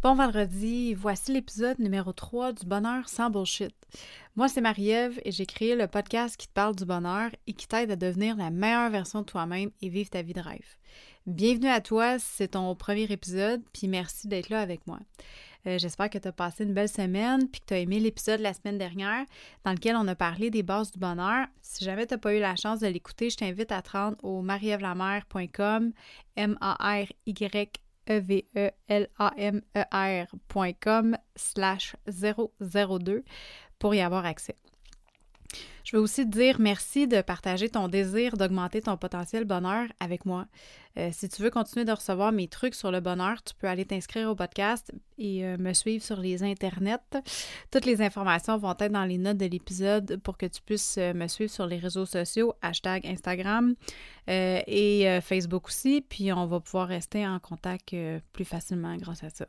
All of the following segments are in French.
Bon vendredi, voici l'épisode numéro 3 du bonheur sans bullshit. Moi, c'est Marie-Ève et j'ai créé le podcast qui te parle du bonheur et qui t'aide à devenir la meilleure version de toi-même et vivre ta vie de rêve. Bienvenue à toi, c'est ton premier épisode, puis merci d'être là avec moi. Euh, j'espère que tu as passé une belle semaine puis que tu as aimé l'épisode la semaine dernière dans lequel on a parlé des bases du bonheur. Si jamais tu n'as pas eu la chance de l'écouter, je t'invite à te rendre au marievlamer.com, M-A-R-Y e-v-e-l-a-m-e-r.com slash 002 pour y avoir accès. Je veux aussi te dire merci de partager ton désir d'augmenter ton potentiel bonheur avec moi. Euh, si tu veux continuer de recevoir mes trucs sur le bonheur, tu peux aller t'inscrire au podcast et euh, me suivre sur les internets. Toutes les informations vont être dans les notes de l'épisode pour que tu puisses euh, me suivre sur les réseaux sociaux, hashtag Instagram et Facebook aussi. Puis on va pouvoir rester en contact plus facilement grâce à ça.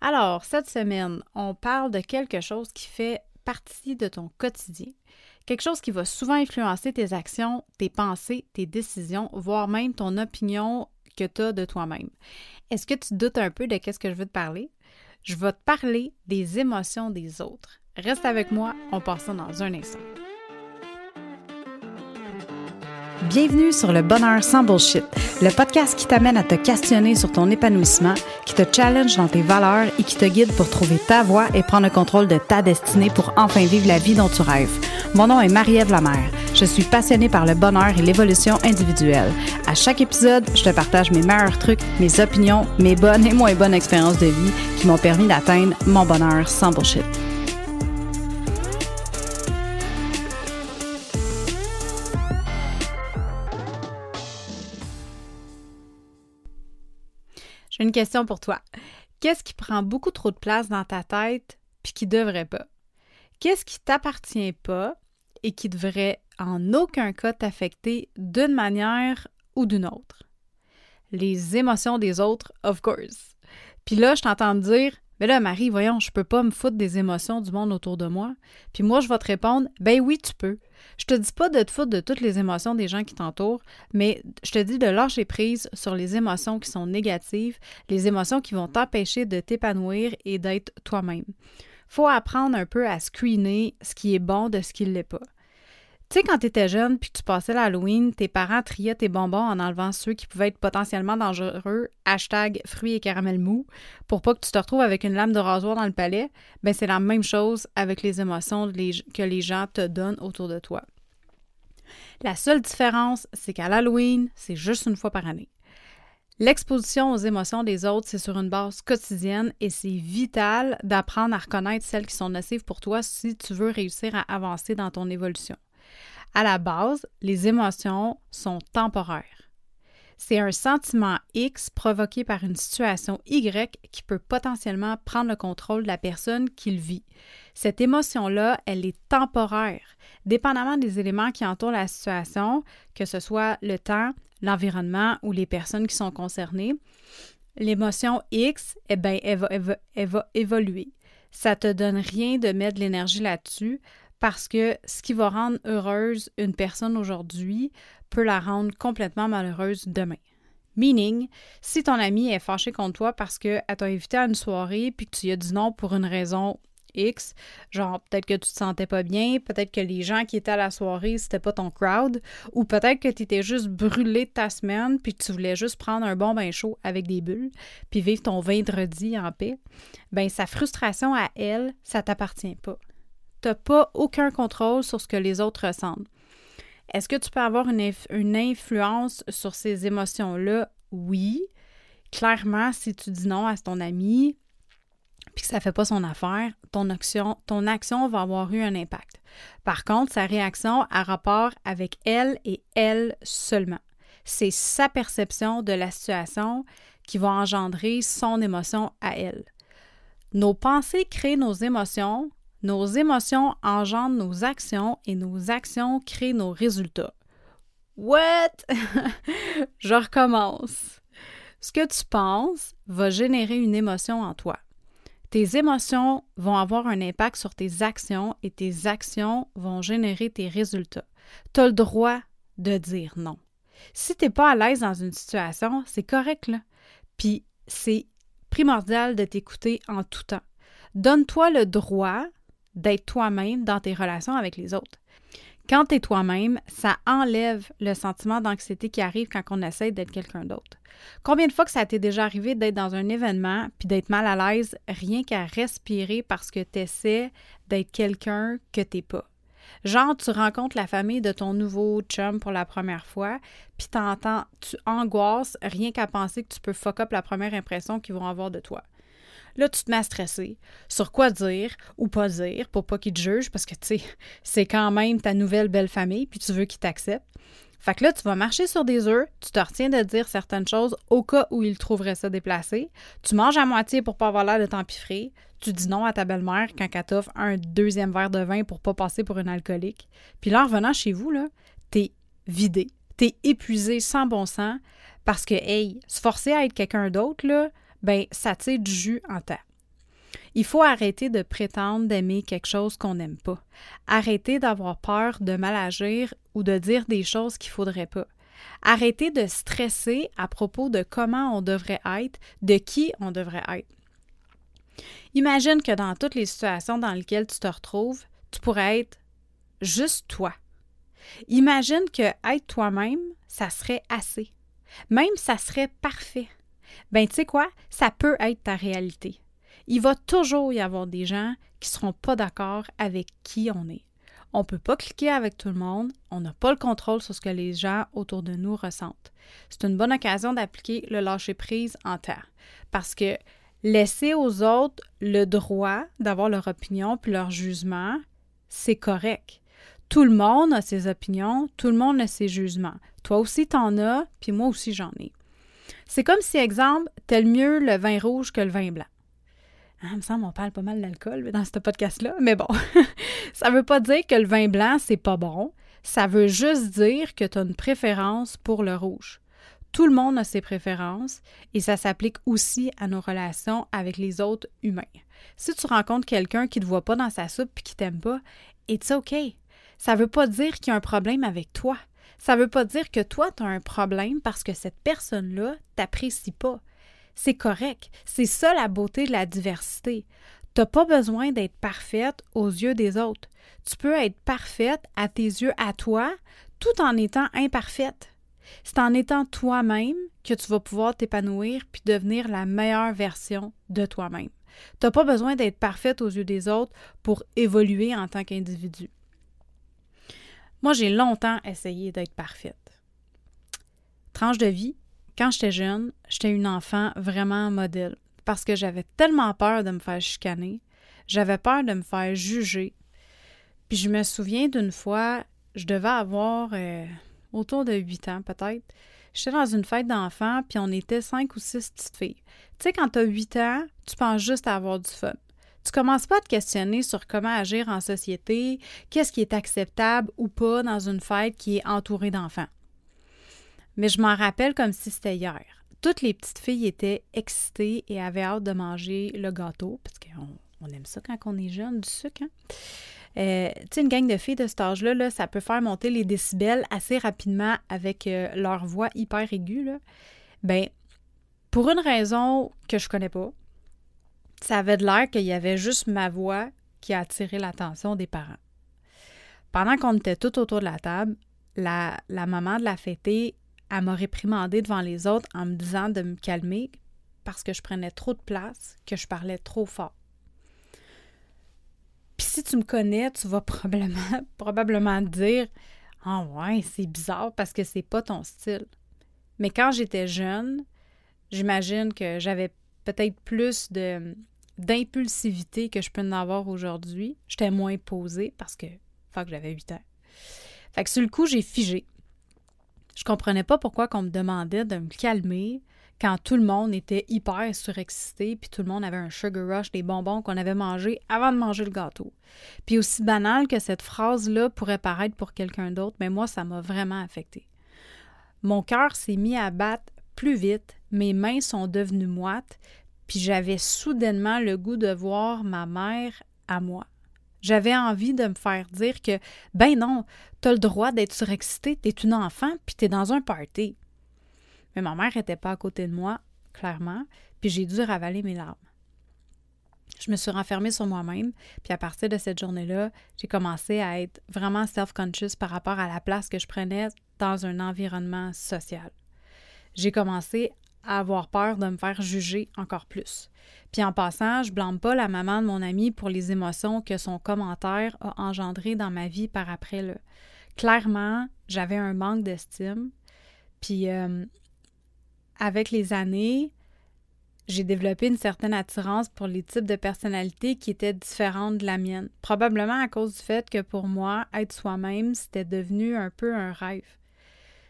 Alors, cette semaine, on parle de quelque chose qui fait partie de ton quotidien. Quelque chose qui va souvent influencer tes actions, tes pensées, tes décisions, voire même ton opinion que tu as de toi-même. Est-ce que tu doutes un peu de qu'est-ce que je veux te parler? Je vais te parler des émotions des autres. Reste avec moi, on passe ça dans un instant. Bienvenue sur le Bonheur sans Bullshit, le podcast qui t'amène à te questionner sur ton épanouissement, qui te challenge dans tes valeurs et qui te guide pour trouver ta voie et prendre le contrôle de ta destinée pour enfin vivre la vie dont tu rêves. Mon nom est Marie-Ève Lamère. Je suis passionnée par le bonheur et l'évolution individuelle. À chaque épisode, je te partage mes meilleurs trucs, mes opinions, mes bonnes et moins bonnes expériences de vie qui m'ont permis d'atteindre mon bonheur sans bullshit. Question pour toi. Qu'est-ce qui prend beaucoup trop de place dans ta tête puis qui devrait pas? Qu'est-ce qui t'appartient pas et qui devrait en aucun cas t'affecter d'une manière ou d'une autre? Les émotions des autres, of course. Puis là, je t'entends dire mais là, Marie, voyons, je peux pas me foutre des émotions du monde autour de moi. Puis moi, je vais te répondre, ben oui, tu peux. Je te dis pas de te foutre de toutes les émotions des gens qui t'entourent, mais je te dis de lâcher prise sur les émotions qui sont négatives, les émotions qui vont t'empêcher de t'épanouir et d'être toi-même. Faut apprendre un peu à screener ce qui est bon de ce qui ne l'est pas. Tu sais, quand tu étais jeune puis que tu passais l'Halloween, tes parents triaient tes bonbons en enlevant ceux qui pouvaient être potentiellement dangereux, hashtag fruits et caramel mou, pour pas que tu te retrouves avec une lame de rasoir dans le palais, ben c'est la même chose avec les émotions que les gens te donnent autour de toi. La seule différence, c'est qu'à l'Halloween, c'est juste une fois par année. L'exposition aux émotions des autres, c'est sur une base quotidienne et c'est vital d'apprendre à reconnaître celles qui sont nocives pour toi si tu veux réussir à avancer dans ton évolution. À la base, les émotions sont temporaires. C'est un sentiment X provoqué par une situation Y qui peut potentiellement prendre le contrôle de la personne qui le vit. Cette émotion-là, elle est temporaire, dépendamment des éléments qui entourent la situation, que ce soit le temps, l'environnement ou les personnes qui sont concernées. L'émotion X, eh bien, elle va, elle va évoluer. Ça ne te donne rien de mettre de l'énergie là-dessus parce que ce qui va rendre heureuse une personne aujourd'hui peut la rendre complètement malheureuse demain. Meaning, si ton ami est fâché contre toi parce qu'elle t'a invité à une soirée puis que tu y as dit non pour une raison X, genre peut-être que tu te sentais pas bien, peut-être que les gens qui étaient à la soirée, c'était pas ton crowd, ou peut-être que tu étais juste brûlé de ta semaine puis que tu voulais juste prendre un bon bain chaud avec des bulles puis vivre ton vendredi en paix, ben sa frustration à elle, ça t'appartient pas tu n'as pas aucun contrôle sur ce que les autres ressentent. Est-ce que tu peux avoir une, influence sur ces émotions-là? Oui. Clairement, si tu dis non à ton ami, puis que ça ne fait pas son affaire, ton action va avoir eu un impact. Par contre, sa réaction a rapport avec elle et elle seulement. C'est sa perception de la situation qui va engendrer son émotion à elle. Nos pensées créent nos émotions, nos émotions engendrent nos actions et nos actions créent nos résultats. What? Je recommence. Ce que tu penses va générer une émotion en toi. Tes émotions vont avoir un impact sur tes actions et tes actions vont générer tes résultats. Tu as le droit de dire non. Si tu n'es pas à l'aise dans une situation, c'est correct, là. Puis c'est primordial de t'écouter en tout temps. Donne-toi le droit d'être toi-même dans tes relations avec les autres. Quand tu es toi-même, ça enlève le sentiment d'anxiété qui arrive quand on essaie d'être quelqu'un d'autre. Combien de fois que ça t'est déjà arrivé d'être dans un événement puis d'être mal à l'aise rien qu'à respirer parce que tu essaies d'être quelqu'un que t'es pas? Genre, tu rencontres la famille de ton nouveau chum pour la première fois, puis t'entends, tu angoisses rien qu'à penser que tu peux fuck up la première impression qu'ils vont avoir de toi. Là, tu te mets à stresser sur quoi dire ou pas dire pour pas qu'ils te jugent parce que, tu sais, c'est quand même ta nouvelle belle famille puis tu veux qu'ils t'acceptent. Fait que là, tu vas marcher sur des œufs, tu te retiens de dire certaines choses au cas où ils trouveraient ça déplacé. Tu manges à moitié pour pas avoir l'air de t'empiffrer. Tu dis non à ta belle-mère quand elle t'offre un deuxième verre de vin pour pas passer pour une alcoolique. Puis là, en revenant chez vous, là, t'es vidé. T'es épuisé sans bon sens parce que, hey, se forcer à être quelqu'un d'autre, là, ben ça tire du jus en temps. Il faut arrêter de prétendre d'aimer quelque chose qu'on n'aime pas. Arrêter d'avoir peur de mal agir ou de dire des choses qu'il ne faudrait pas. Arrêter de stresser à propos de comment on devrait être, de qui on devrait être. Imagine que dans toutes les situations dans lesquelles tu te retrouves, tu pourrais être juste toi. Imagine que être toi-même, ça serait assez. Même ça serait parfait ben tu sais quoi, ça peut être ta réalité. Il va toujours y avoir des gens qui ne seront pas d'accord avec qui on est. On ne peut pas cliquer avec tout le monde, on n'a pas le contrôle sur ce que les gens autour de nous ressentent. C'est une bonne occasion d'appliquer le lâcher-prise en terre parce que laisser aux autres le droit d'avoir leur opinion puis leur jugement, c'est correct. Tout le monde a ses opinions, tout le monde a ses jugements. Toi aussi, t'en as, puis moi aussi, j'en ai. C'est comme si, exemple, tel mieux le vin rouge que le vin blanc. Hein, il me semble qu'on parle pas mal d'alcool dans ce podcast-là, mais bon, ça veut pas dire que le vin blanc, c'est pas bon. Ça veut juste dire que tu as une préférence pour le rouge. Tout le monde a ses préférences et ça s'applique aussi à nos relations avec les autres humains. Si tu rencontres quelqu'un qui ne te voit pas dans sa soupe et qui t'aime pas, it's OK. Ça veut pas dire qu'il y a un problème avec toi ça ne veut pas dire que toi, tu as un problème parce que cette personne-là t'apprécie pas. C'est correct. C'est ça la beauté de la diversité. Tu n'as pas besoin d'être parfaite aux yeux des autres. Tu peux être parfaite à tes yeux à toi tout en étant imparfaite. C'est en étant toi-même que tu vas pouvoir t'épanouir puis devenir la meilleure version de toi-même. Tu n'as pas besoin d'être parfaite aux yeux des autres pour évoluer en tant qu'individu. Moi, j'ai longtemps essayé d'être parfaite. Tranche de vie, quand j'étais jeune, j'étais une enfant vraiment modèle parce que j'avais tellement peur de me faire chicaner, j'avais peur de me faire juger. Puis je me souviens d'une fois, je devais avoir euh, autour de huit ans peut-être. J'étais dans une fête d'enfants, puis on était cinq ou six petites filles. Tu sais, quand tu as huit ans, tu penses juste à avoir du fun. Tu commences pas à te questionner sur comment agir en société, qu'est-ce qui est acceptable ou pas dans une fête qui est entourée d'enfants. Mais je m'en rappelle comme si c'était hier. Toutes les petites filles étaient excitées et avaient hâte de manger le gâteau, parce qu'on on aime ça quand on est jeune, du sucre. Hein? Euh, tu sais, une gang de filles de cet âge-là, là, ça peut faire monter les décibels assez rapidement avec euh, leur voix hyper aiguë. Là. Ben, pour une raison que je connais pas, ça avait de l'air qu'il y avait juste ma voix qui a attiré l'attention des parents. Pendant qu'on était tout autour de la table, la, maman de la fêtée, elle m'a réprimandé devant les autres en me disant de me calmer parce que je prenais trop de place, que je parlais trop fort. Puis si tu me connais, tu vas probablement, probablement dire Ah ouais, c'est bizarre parce que c'est pas ton style. Mais quand j'étais jeune, j'imagine que j'avais peut-être plus de d'impulsivité que je peux en avoir aujourd'hui. J'étais moins posée parce que, que j'avais 8 ans. Fait que sur le coup, j'ai figé. Je comprenais pas pourquoi qu'on me demandait de me calmer quand tout le monde était hyper surexcité, puis tout le monde avait un sugar rush des bonbons qu'on avait mangés avant de manger le gâteau. Puis aussi banal que cette phrase-là pourrait paraître pour quelqu'un d'autre, mais moi, ça m'a vraiment affecté. Mon cœur s'est mis à battre plus vite, mes mains sont devenues moites, puis j'avais soudainement le goût de voir ma mère à moi. J'avais envie de me faire dire que, ben non, t'as le droit d'être surexcité, t'es une enfant, puis t'es dans un party. Mais ma mère n'était pas à côté de moi, clairement, puis j'ai dû ravaler mes larmes. Je me suis renfermée sur moi-même, puis à partir de cette journée-là, j'ai commencé à être vraiment self-conscious par rapport à la place que je prenais dans un environnement social. J'ai commencé à avoir peur de me faire juger encore plus. Puis en passant, je blâme pas la maman de mon ami pour les émotions que son commentaire a engendrées dans ma vie par après. Là. Clairement, j'avais un manque d'estime. Puis euh, avec les années, j'ai développé une certaine attirance pour les types de personnalités qui étaient différentes de la mienne. Probablement à cause du fait que pour moi, être soi-même, c'était devenu un peu un rêve.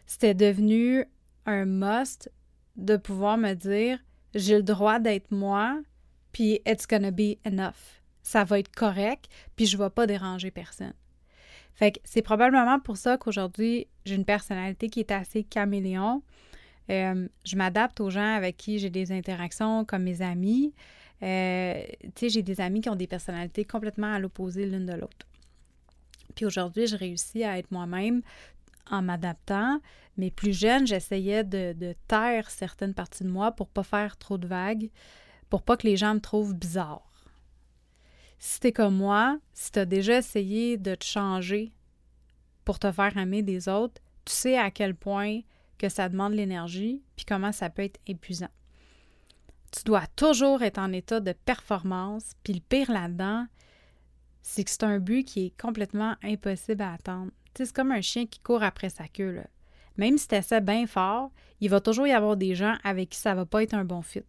C'était devenu un must de pouvoir me dire j'ai le droit d'être moi, puis it's gonna be enough. Ça va être correct, puis je vais pas déranger personne. Fait que c'est probablement pour ça qu'aujourd'hui, j'ai une personnalité qui est assez caméléon. Euh, je m'adapte aux gens avec qui j'ai des interactions, comme mes amis. Euh, tu sais, j'ai des amis qui ont des personnalités complètement à l'opposé l'une de l'autre. Puis aujourd'hui, je réussis à être moi-même en m'adaptant. Mais plus jeune, j'essayais de, taire certaines parties de moi pour pas faire trop de vagues, pour pas que les gens me trouvent bizarre. Si t'es comme moi, si t'as déjà essayé de te changer pour te faire aimer des autres, tu sais à quel point que ça demande l'énergie, puis comment ça peut être épuisant. Tu dois toujours être en état de performance, puis le pire là-dedans, c'est que c'est un but qui est complètement impossible à atteindre. C'est comme un chien qui court après sa queue. Là. Même si tu essaies bien fort, il va toujours y avoir des gens avec qui ça va pas être un bon fit.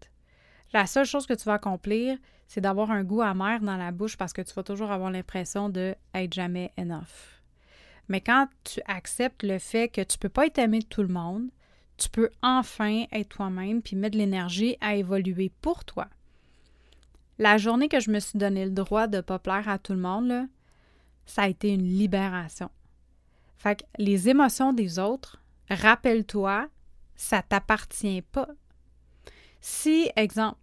La seule chose que tu vas accomplir, c'est d'avoir un goût amer dans la bouche parce que tu vas toujours avoir l'impression de être jamais enough. Mais quand tu acceptes le fait que tu peux pas être aimé de tout le monde, tu peux enfin être toi-même puis mettre de l'énergie à évoluer pour toi. La journée que je me suis donné le droit de ne pas plaire à tout le monde, ça a été une libération. Fait que les émotions des autres, rappelle-toi, ça t'appartient pas. Si, exemple,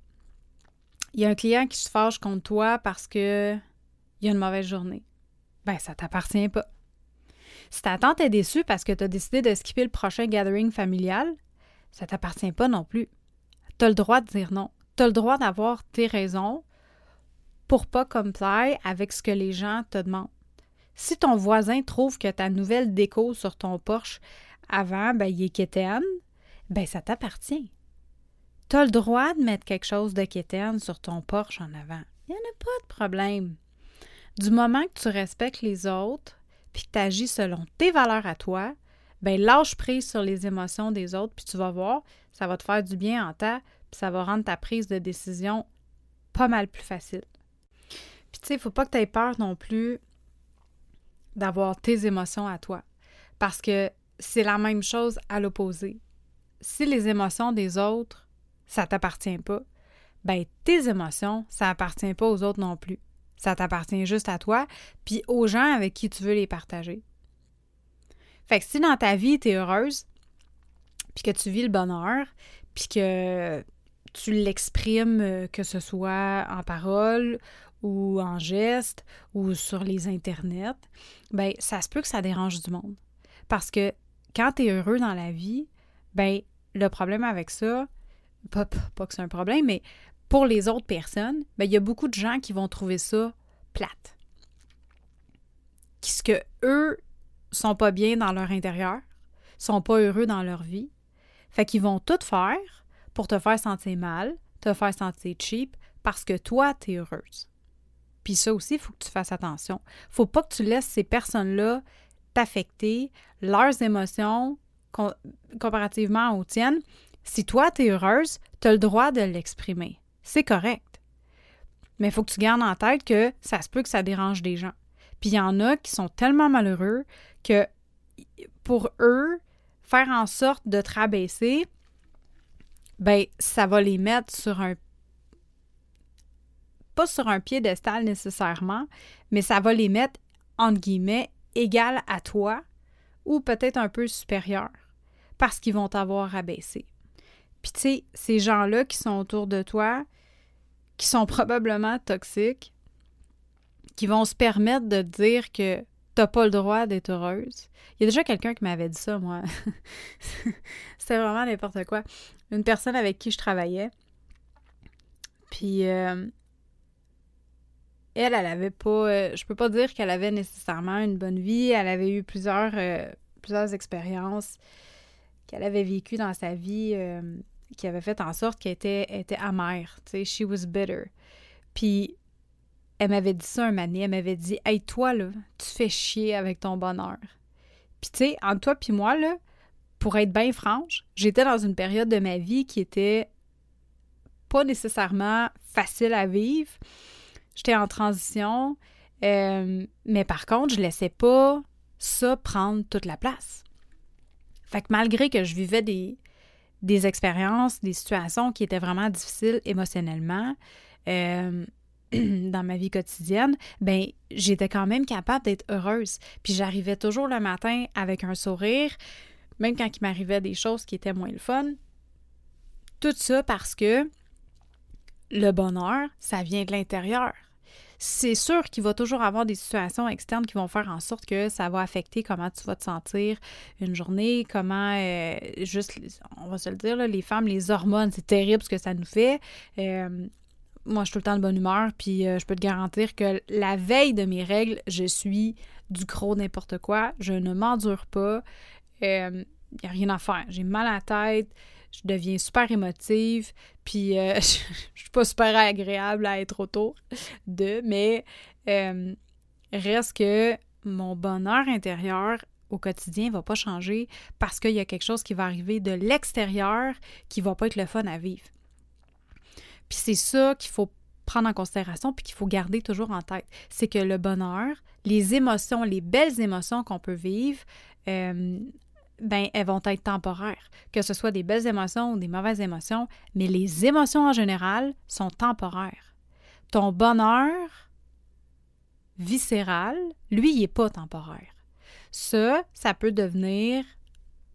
il y a un client qui se fâche contre toi parce que il a une mauvaise journée, ben ça t'appartient pas. Si ta tante est déçue parce que tu as décidé de skipper le prochain gathering familial, ça t'appartient pas non plus. Tu as le droit de dire non. Tu as le droit d'avoir tes raisons pour pas comply avec ce que les gens te demandent. Si ton voisin trouve que ta nouvelle déco sur ton Porsche avant, ben, il est quétaine, ben, ça t'appartient. Tu as le droit de mettre quelque chose de quétaine sur ton Porsche en avant. Il n'y en a pas de problème. Du moment que tu respectes les autres puis que tu agis selon tes valeurs à toi, ben lâche prise sur les émotions des autres puis tu vas voir, ça va te faire du bien en temps puis ça va rendre ta prise de décision pas mal plus facile. Puis tu sais, il ne faut pas que tu aies peur non plus d'avoir tes émotions à toi. Parce que c'est la même chose à l'opposé. Si les émotions des autres, ça t'appartient pas, ben tes émotions, ça appartient pas aux autres non plus. Ça t'appartient juste à toi, puis aux gens avec qui tu veux les partager. Fait que si dans ta vie, tu es heureuse, puis que tu vis le bonheur, puis que tu l'exprimes, euh, que ce soit en parole ou en geste ou sur les internets, ben ça se peut que ça dérange du monde. Parce que quand tu es heureux dans la vie, ben le problème avec ça, pas, que c'est un problème, mais pour les autres personnes, ben il y a beaucoup de gens qui vont trouver ça plate. Qu'est-ce que eux sont pas bien dans leur intérieur, sont pas heureux dans leur vie, fait qu'ils vont tout faire pour te faire sentir mal, te faire sentir cheap, parce que toi, tu es heureuse. Puis ça aussi, il faut que tu fasses attention. faut pas que tu laisses ces personnes-là t'affecter, leurs émotions comparativement aux tiennes. Si toi, tu es heureuse, tu as le droit de l'exprimer. C'est correct. Mais il faut que tu gardes en tête que ça se peut que ça dérange des gens. Puis il y en a qui sont tellement malheureux que pour eux, faire en sorte de te rabaisser, ben ça va les mettre sur un pas sur un piédestal nécessairement, mais ça va les mettre, entre guillemets, égal à toi ou peut-être un peu supérieur parce qu'ils vont t'avoir abaissé. Puis tu sais, ces gens-là qui sont autour de toi, qui sont probablement toxiques, qui vont se permettre de dire que t'as pas le droit d'être heureuse. Il y a déjà quelqu'un qui m'avait dit ça, moi. C'était vraiment n'importe quoi. Une personne avec qui je travaillais, Puis euh, elle, elle avait pas. Euh, je peux pas dire qu'elle avait nécessairement une bonne vie. Elle avait eu plusieurs, euh, expériences qu'elle avait vécues dans sa vie qui avaient fait en sorte qu'elle était, était amère. Tu sais, she was bitter. Puis elle m'avait dit ça un mané. Elle m'avait dit Hey, toi, là, tu fais chier avec ton bonheur. Puis tu sais, entre toi puis moi, là, pour être bien franche, j'étais dans une période de ma vie qui était pas nécessairement facile à vivre. J'étais en transition, euh, mais par contre, je laissais pas ça prendre toute la place. Fait que malgré que je vivais des, des expériences, des situations qui étaient vraiment difficiles émotionnellement euh, dans ma vie quotidienne, ben j'étais quand même capable d'être heureuse. Puis j'arrivais toujours le matin avec un sourire, même quand il m'arrivait des choses qui étaient moins le fun. Tout ça parce que le bonheur, ça vient de l'intérieur. C'est sûr qu'il va toujours avoir des situations externes qui vont faire en sorte que ça va affecter comment tu vas te sentir une journée, comment, euh, juste, on va se le dire, les femmes, les hormones, c'est terrible ce que ça nous fait. Euh, moi, je suis tout le temps de bonne humeur, puis euh, je peux te garantir que la veille de mes règles, je suis du gros n'importe quoi. Je ne m'endure pas. Il n'y a rien à faire. J'ai mal à la tête je deviens super émotive, puis euh, je, je, suis pas super agréable à être autour de, mais euh, reste que mon bonheur intérieur au quotidien va pas changer parce qu'il y a quelque chose qui va arriver de l'extérieur qui va pas être le fun à vivre. Puis c'est ça qu'il faut prendre en considération puis qu'il faut garder toujours en tête. C'est que le bonheur, les émotions, les belles émotions qu'on peut vivre, euh, ben, elles vont être temporaires, que ce soit des belles émotions ou des mauvaises émotions, mais les émotions en général sont temporaires. Ton bonheur viscéral, lui, il n'est pas temporaire. Ça, ça peut devenir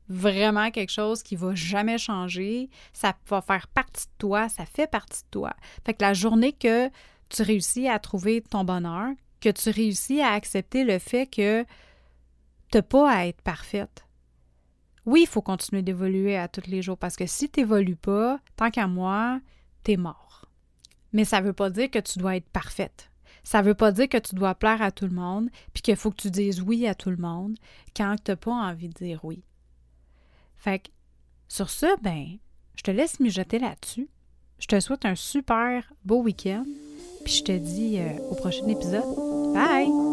vraiment quelque chose qui va jamais changer, ça va faire partie de toi, ça fait partie de toi. Fait que la journée que tu réussis à trouver ton bonheur, que tu réussis à accepter le fait que tu n'as pas à être parfaite, oui, il faut continuer d'évoluer à tous les jours parce que si tu n'évolues pas, tant qu'à moi, tu es mort. Mais ça ne veut pas dire que tu dois être parfaite. Ça ne veut pas dire que tu dois plaire à tout le monde, puis qu'il faut que tu dises oui à tout le monde quand tu n'as pas envie de dire oui. Fait que, sur ce, ben, je te laisse mijoter là-dessus. Je te souhaite un super beau week-end, puis je te dis euh, au prochain épisode. Bye!